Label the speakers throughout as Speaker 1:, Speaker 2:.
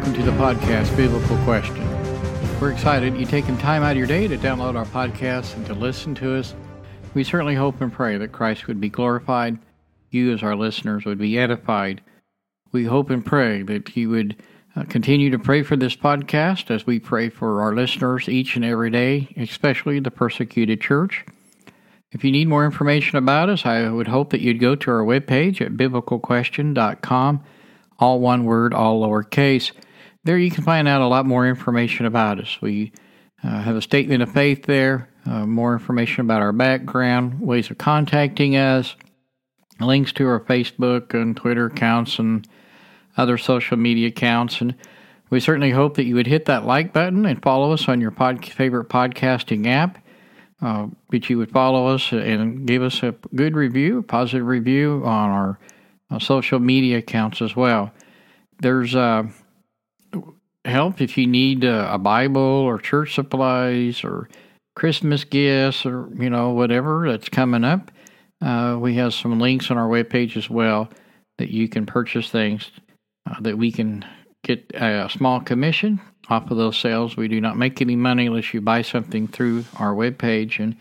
Speaker 1: welcome to the podcast, Biblical Question. We're excited you taking time out of your day to download our podcast and to listen to us. We certainly hope and pray that Christ would be glorified, you as our listeners would be edified. We hope and pray that you would uh, continue to pray for this podcast as we pray for our listeners each and every day, especially the persecuted church. If you need more information about us, I would hope that you'd go to our webpage at biblicalquestion.com, all one word, all lowercase. There you can find out a lot more information about us. We uh, have a statement of faith there, uh, more information about our background, ways of contacting us, links to our Facebook and Twitter accounts, and other social media accounts. And we certainly hope that you would hit that like button and follow us on your pod- favorite podcasting app. Uh, that you would follow us and give us a good review, a positive review on our uh, social media accounts as well. There's uh, help if you need uh, a Bible or church supplies or Christmas gifts or you know whatever that's coming up. Uh, we have some links on our webpage as well that you can purchase things uh, that we can get a small commission off of those sales. We do not make any money unless you buy something through our webpage, and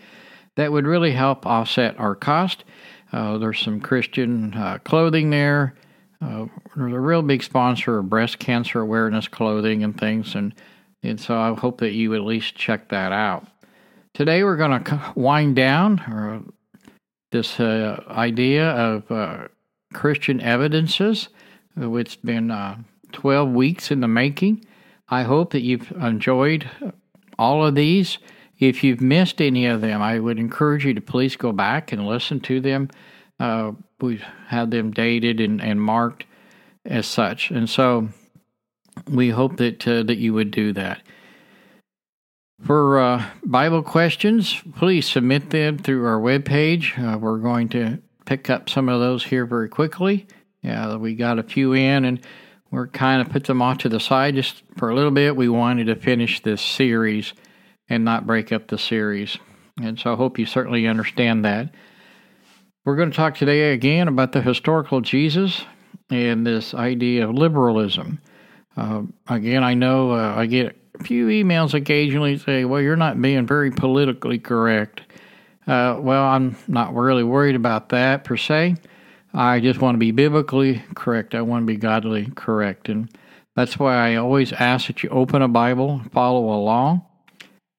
Speaker 1: that would really help offset our cost. Uh, there's some Christian uh, clothing there. Uh, there's a real big sponsor of breast cancer awareness clothing and things, and and so I hope that you at least check that out. Today we're going to wind down uh, this uh, idea of uh, Christian evidences. It's been 12 weeks in the making. I hope that you've enjoyed all of these. If you've missed any of them, I would encourage you to please go back and listen to them. We have them dated and, and marked as such, and so we hope that uh, that you would do that. For uh, Bible questions, please submit them through our webpage. Uh, we're going to pick up some of those here very quickly. Yeah, we got a few in, and we're kind of put them off to the side just for a little bit. We wanted to finish this series and not break up the series. And so I hope you certainly understand that. We're going to talk today again about the historical Jesus and this idea of liberalism. Uh, again, I know uh, I get a few emails occasionally say, well, you're not being very politically correct. Uh, well, I'm not really worried about that per se. I just want to be biblically correct. I want to be godly correct. And that's why I always ask that you open a Bible, follow along.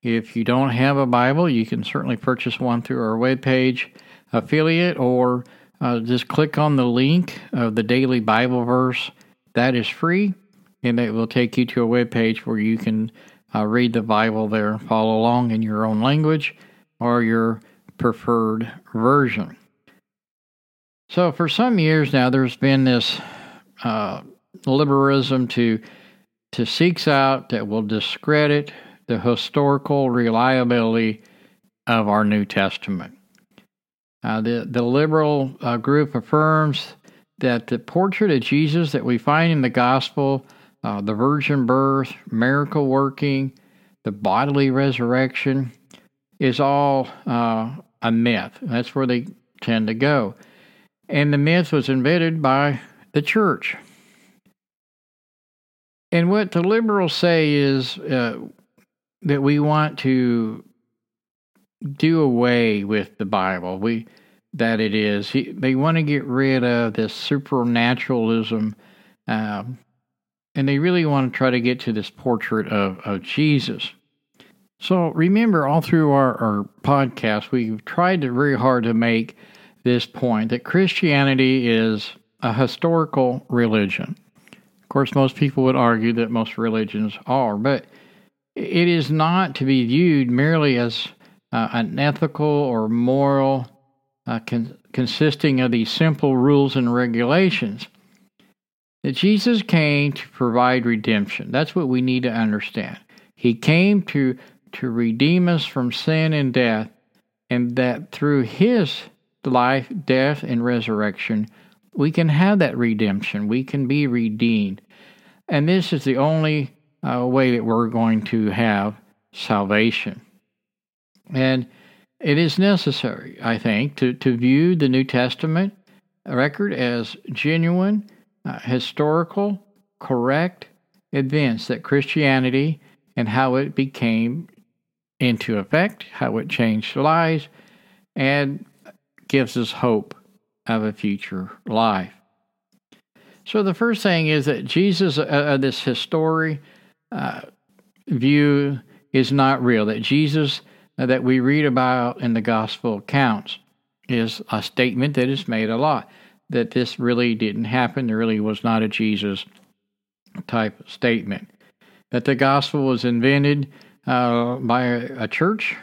Speaker 1: If you don't have a Bible, you can certainly purchase one through our webpage affiliate or uh, just click on the link of the daily Bible verse. That is free, and it will take you to a web page where you can uh, read the Bible there, follow along in your own language or your preferred version. So, for some years now, there's been this uh, liberalism to to seeks out that will discredit the historical reliability of our New Testament. Uh, the the liberal uh, group affirms that the portrait of Jesus that we find in the gospel, uh, the virgin birth, miracle working, the bodily resurrection, is all uh, a myth. That's where they tend to go and the myth was invented by the church. And what the liberals say is uh, that we want to do away with the Bible. We that it is. He, they want to get rid of this supernaturalism, um, and they really want to try to get to this portrait of, of Jesus. So remember, all through our, our podcast, we've tried to, very hard to make this point that Christianity is a historical religion. Of course, most people would argue that most religions are, but it is not to be viewed merely as uh, an ethical or moral uh, con- consisting of these simple rules and regulations. That Jesus came to provide redemption. That's what we need to understand. He came to to redeem us from sin and death, and that through his life, death, and resurrection, we can have that redemption. We can be redeemed. And this is the only uh, way that we're going to have salvation. And it is necessary, I think, to, to view the New Testament record as genuine, uh, historical, correct, events that Christianity and how it became into effect, how it changed lives, and gives us hope of a future life. So the first thing is that Jesus, uh, uh, this history uh, view, is not real. That Jesus that we read about in the gospel accounts is a statement that is made a lot. That this really didn't happen. There really was not a Jesus type statement. That the gospel was invented uh, by a, a church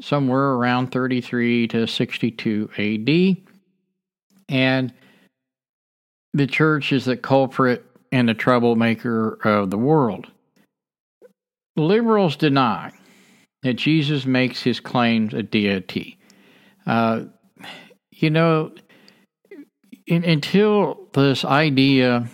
Speaker 1: somewhere around 33 to 62 AD. And the church is the culprit and the troublemaker of the world. Liberals deny that Jesus makes his claims a deity. Uh, you know, in, until this idea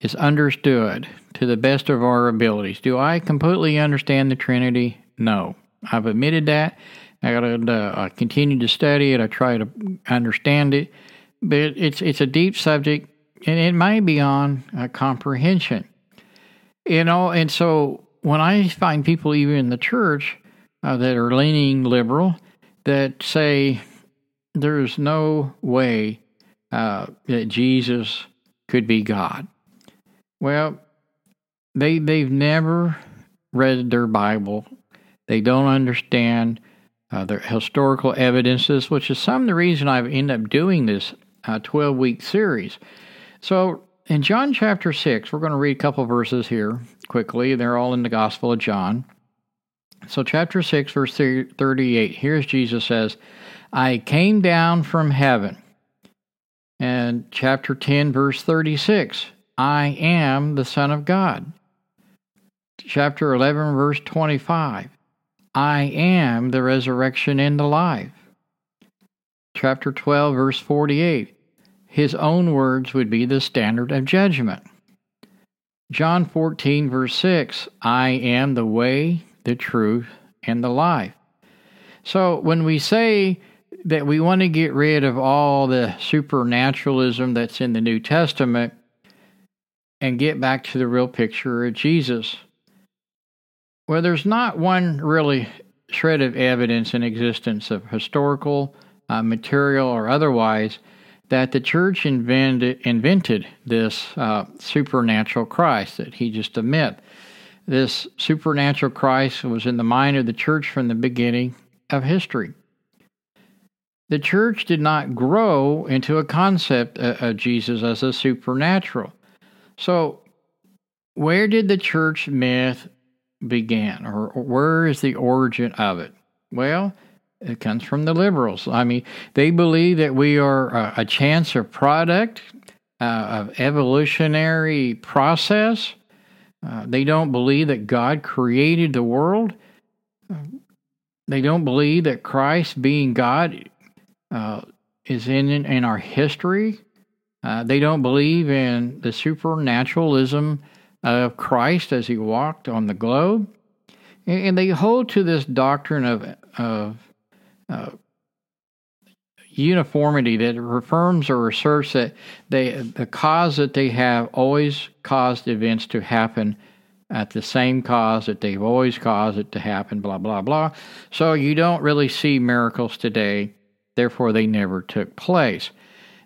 Speaker 1: is understood to the best of our abilities, do I completely understand the Trinity? No. I've admitted that. I got to uh, continue to study it. I try to understand it but it's it's a deep subject and it may be on uh, comprehension. You know, and so when I find people even in the church uh, that are leaning liberal that say there's no way uh, that Jesus could be God. Well, they they've never read their Bible. They don't understand uh, their historical evidences, which is some of the reason I've ended up doing this 12 week series. So, in John chapter 6, we're going to read a couple verses here quickly. They're all in the Gospel of John. So, chapter 6, verse 38, here's Jesus says, I came down from heaven. And chapter 10, verse 36, I am the Son of God. Chapter 11, verse 25, I am the resurrection and the life chapter 12, verse 48. His own words would be the standard of judgment. John 14, verse 6 I am the way, the truth, and the life. So when we say that we want to get rid of all the supernaturalism that's in the New Testament and get back to the real picture of Jesus, well, there's not one really shred of evidence in existence of historical uh, material or otherwise, that the church invented, invented this uh, supernatural Christ, that he just a myth. This supernatural Christ was in the mind of the church from the beginning of history. The church did not grow into a concept of Jesus as a supernatural. So, where did the church myth begin, or where is the origin of it? Well, it comes from the liberals. I mean, they believe that we are a, a chance or product uh, of evolutionary process. Uh, they don't believe that God created the world. They don't believe that Christ, being God, uh, is in in our history. Uh, they don't believe in the supernaturalism of Christ as he walked on the globe, and, and they hold to this doctrine of of uh, uniformity that affirms or asserts that they the cause that they have always caused events to happen at the same cause that they've always caused it to happen blah blah blah. So you don't really see miracles today. Therefore they never took place.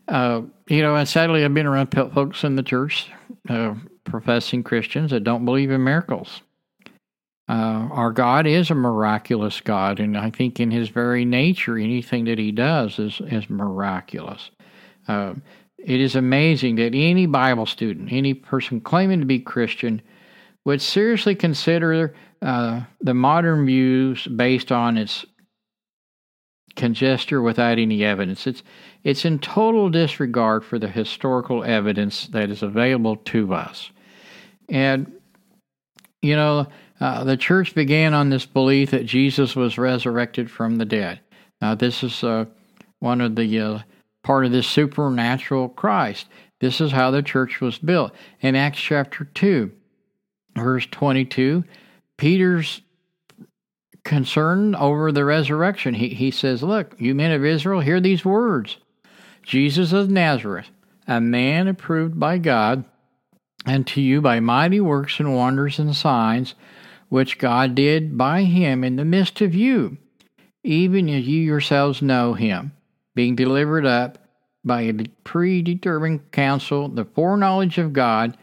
Speaker 1: Uh, you know and sadly i've been around folks in the church uh, professing christians that don't believe in miracles uh, our God is a miraculous God, and I think in His very nature, anything that He does is is miraculous. Uh, it is amazing that any Bible student, any person claiming to be Christian, would seriously consider uh, the modern views based on its conjecture without any evidence. It's it's in total disregard for the historical evidence that is available to us, and you know uh, the church began on this belief that Jesus was resurrected from the dead. Now, this is uh, one of the uh, part of this supernatural Christ. This is how the church was built. In Acts chapter 2, verse 22, Peter's concerned over the resurrection. He, he says, Look, you men of Israel, hear these words Jesus of Nazareth, a man approved by God and to you by mighty works and wonders and signs, which God did by him in the midst of you, even as you yourselves know him, being delivered up by a predetermined counsel, the foreknowledge of God,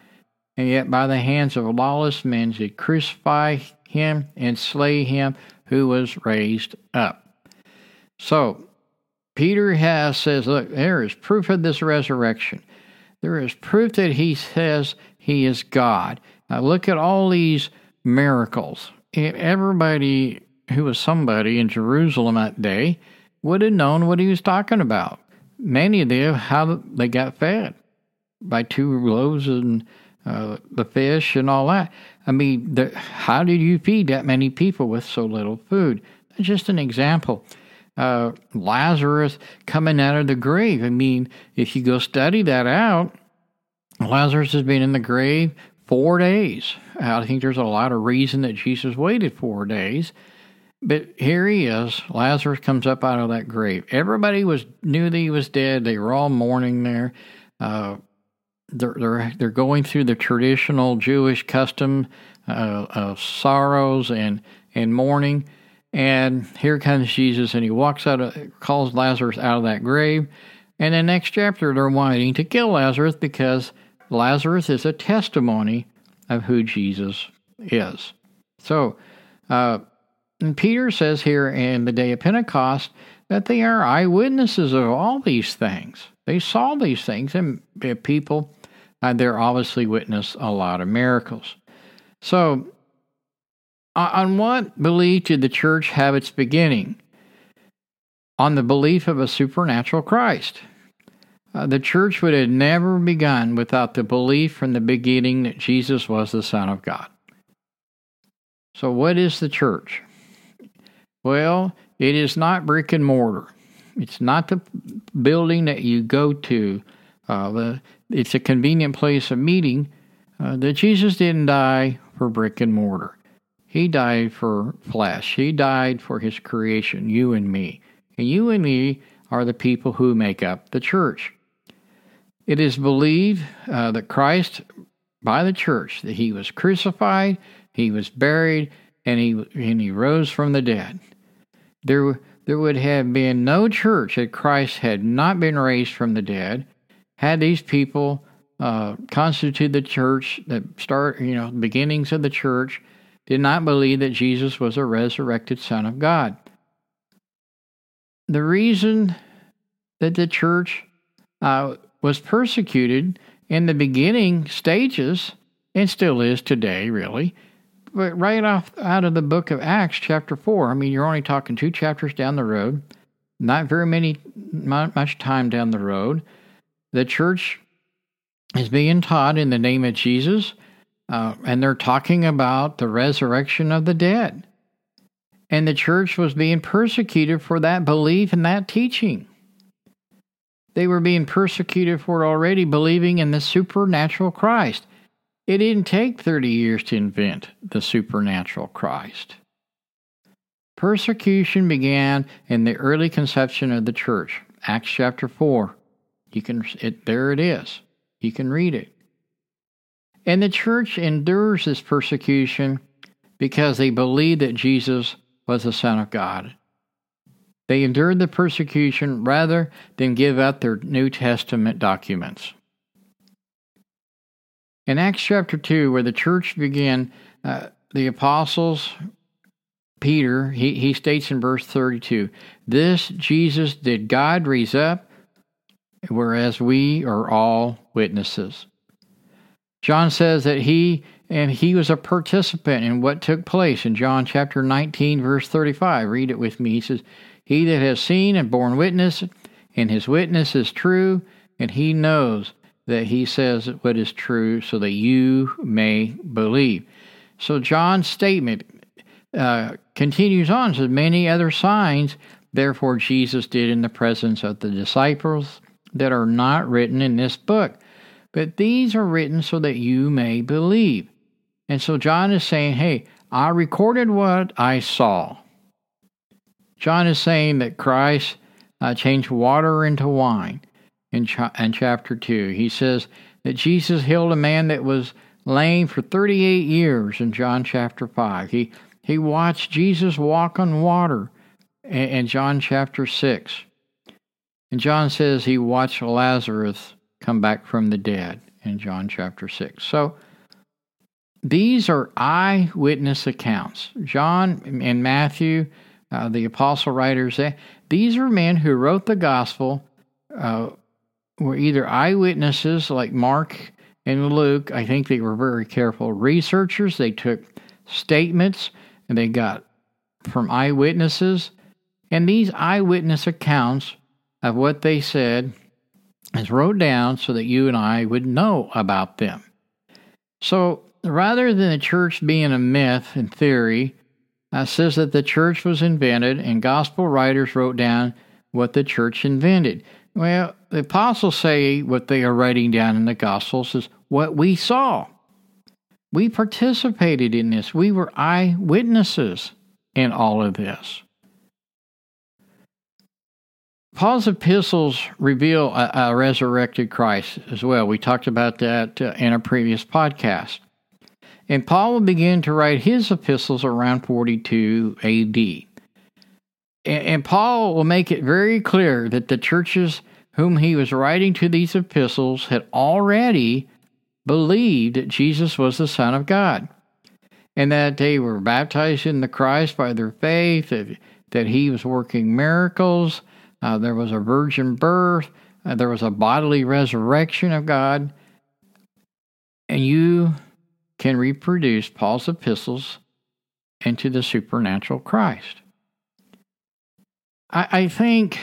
Speaker 1: and yet by the hands of lawless men did crucify him and slay him who was raised up. So, Peter has says, look, there is proof of this resurrection. There is proof that he says he is God. Now look at all these miracles. Everybody who was somebody in Jerusalem that day would have known what he was talking about. Many of them, how they got fed by two loaves and uh, the fish and all that. I mean, the, how did you feed that many people with so little food? Just an example. Uh, Lazarus coming out of the grave. I mean, if you go study that out, Lazarus has been in the grave four days. I think there's a lot of reason that Jesus waited four days. But here he is. Lazarus comes up out of that grave. Everybody was knew that he was dead. They were all mourning there. Uh, they're, they're they're going through the traditional Jewish custom uh, of sorrows and and mourning. And here comes Jesus, and he walks out, of, calls Lazarus out of that grave. And the next chapter, they're wanting to kill Lazarus because Lazarus is a testimony of who Jesus is. So, uh, Peter says here in the day of Pentecost that they are eyewitnesses of all these things. They saw these things, and people, uh, they're obviously witnessed a lot of miracles. So, on what belief did the church have its beginning? On the belief of a supernatural Christ. Uh, the church would have never begun without the belief from the beginning that Jesus was the Son of God. So, what is the church? Well, it is not brick and mortar. It's not the building that you go to. Uh, the, it's a convenient place of meeting. Uh, that Jesus didn't die for brick and mortar. He died for flesh. He died for his creation, you and me. And you and me are the people who make up the church. It is believed uh, that Christ, by the church, that he was crucified, he was buried, and he, and he rose from the dead. There, there would have been no church that Christ had not been raised from the dead had these people uh, constitute the church that start, you know, the beginnings of the church, did not believe that Jesus was a resurrected Son of God. The reason that the church uh, was persecuted in the beginning stages and still is today, really. But right off out of the book of Acts, chapter 4, I mean, you're only talking two chapters down the road, not very many, not much time down the road. The church is being taught in the name of Jesus, uh, and they're talking about the resurrection of the dead. And the church was being persecuted for that belief and that teaching. They were being persecuted for already believing in the supernatural Christ. It didn't take 30 years to invent the supernatural Christ. Persecution began in the early conception of the church. Acts chapter 4. You can it there it is. You can read it. And the church endures this persecution because they believe that Jesus was the Son of God. They endured the persecution rather than give up their New Testament documents. In Acts chapter 2, where the church began, uh, the apostles, Peter, he, he states in verse 32 This Jesus did God raise up, whereas we are all witnesses. John says that he and he was a participant in what took place in John chapter 19, verse 35. Read it with me. He says, he that has seen and borne witness, and his witness is true, and he knows that he says what is true, so that you may believe. So John's statement uh, continues on, says, Many other signs, therefore, Jesus did in the presence of the disciples that are not written in this book. But these are written so that you may believe. And so John is saying, Hey, I recorded what I saw. John is saying that Christ uh, changed water into wine in, in chapter 2. He says that Jesus healed a man that was lame for 38 years in John chapter 5. He, he watched Jesus walk on water in, in John chapter 6. And John says he watched Lazarus come back from the dead in John chapter 6. So these are eyewitness accounts. John and Matthew, uh, the apostle writers, these are men who wrote the gospel, uh, were either eyewitnesses like Mark and Luke. I think they were very careful researchers. They took statements and they got from eyewitnesses. And these eyewitness accounts of what they said is wrote down so that you and I would know about them. So rather than the church being a myth and theory, uh, says that the church was invented and gospel writers wrote down what the church invented. Well, the apostles say what they are writing down in the gospels is what we saw. We participated in this. We were eyewitnesses in all of this. Paul's epistles reveal a, a resurrected Christ as well. We talked about that uh, in a previous podcast. And Paul will begin to write his epistles around 42 AD. And Paul will make it very clear that the churches whom he was writing to these epistles had already believed that Jesus was the Son of God and that they were baptized in the Christ by their faith, that, he was working miracles, uh, there was a virgin birth, uh, there was a bodily resurrection of God. And you can reproduce Paul's epistles into the supernatural Christ. I, I think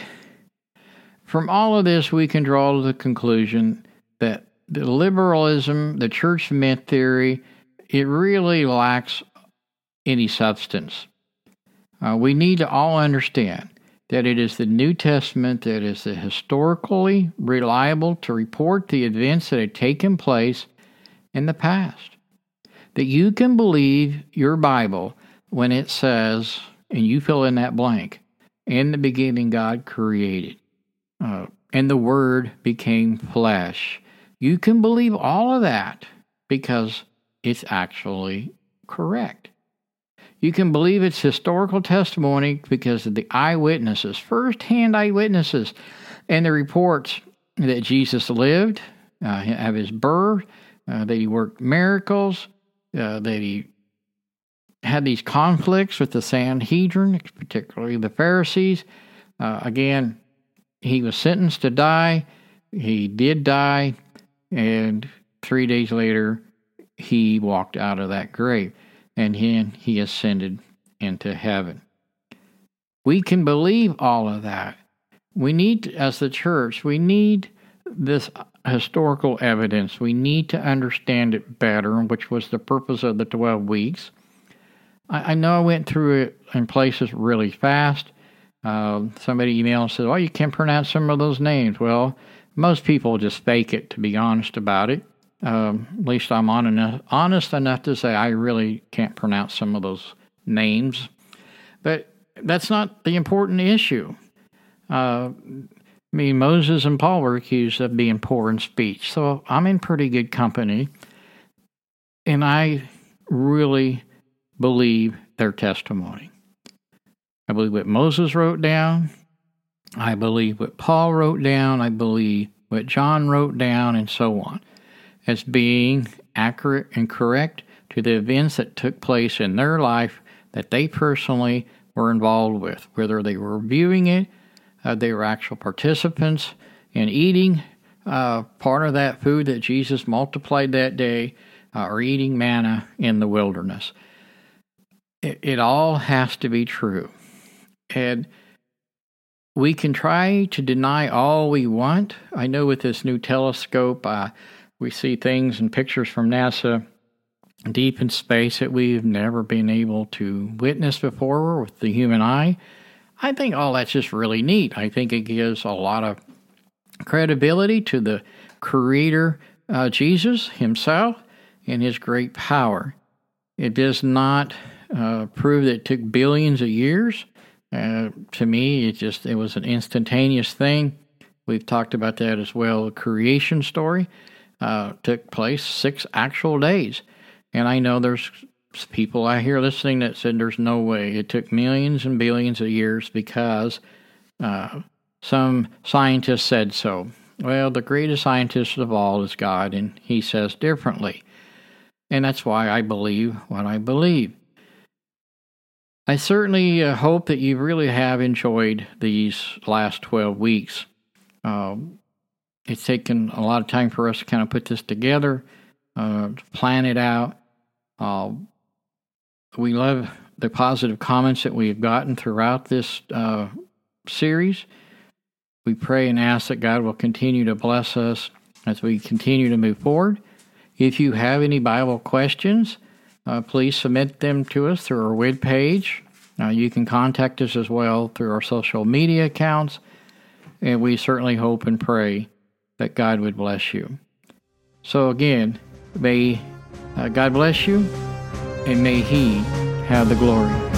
Speaker 1: from all of this, we can draw the conclusion that the liberalism, the church myth theory, it really lacks any substance. Uh, we need to all understand that it is the New Testament that is the historically reliable to report the events that had taken place in the past that you can believe your Bible when it says, and you fill in that blank, in the beginning God created, uh, and the Word became flesh. You can believe all of that because it's actually correct. You can believe it's historical testimony because of the eyewitnesses, first hand eyewitnesses, and the reports that Jesus lived, uh, of his birth, uh, that he worked miracles, uh, he had these conflicts with the Sanhedrin, particularly the Pharisees. Uh, again, he was sentenced to die. He did die, and three days later, he walked out of that grave, and then he ascended into heaven. We can believe all of that. We need, as the church, we need this historical evidence. We need to understand it better, which was the purpose of the 12 weeks. I, I know I went through it in places really fast. Uh, somebody emailed and said, Well, you can't pronounce some of those names. Well, most people just fake it, to be honest about it. Um, at least I'm on enough, honest enough to say I really can't pronounce some of those names. But that's not the important issue. Uh, I mean, Moses and Paul were accused of being poor in speech, so I'm in pretty good company. And I really believe their testimony. I believe what Moses wrote down. I believe what Paul wrote down. I believe what John wrote down, and so on, as being accurate and correct to the events that took place in their life that they personally were involved with, whether they were viewing it they were actual participants in eating uh, part of that food that Jesus multiplied that day uh, or eating manna in the wilderness. It, it all has to be true. And we can try to deny all we want. I know with this new telescope, uh, we see things and pictures from NASA deep in space that we've never been able to witness before with the human eye. I think all that's just really neat. I think it gives a lot of credibility to the Creator, uh, Jesus Himself, and His great power. It does not uh, prove that it took billions of years. Uh, to me, it just it was an instantaneous thing. We've talked about that as well. The creation story. uh, took place six actual days. And I know there's people I hear listening that said there's no way. It took millions and billions of years because uh, some scientists said so. Well, the greatest scientist of all is God, and he says differently. And that's why I believe what I believe. I certainly uh, hope that you really have enjoyed these last 12 weeks. Uh, it's taken a lot of time for us to kind of put this together, uh, plan it out. We love the positive comments that we've gotten throughout this uh, series. We pray and ask that God will continue to bless us as we continue to move forward. If you have any Bible questions, uh, please submit them to us through our web page. Uh, you can contact us as well through our social media accounts, and we certainly hope and pray that God would bless you. So, again, may uh, God bless you, and may He have the glory.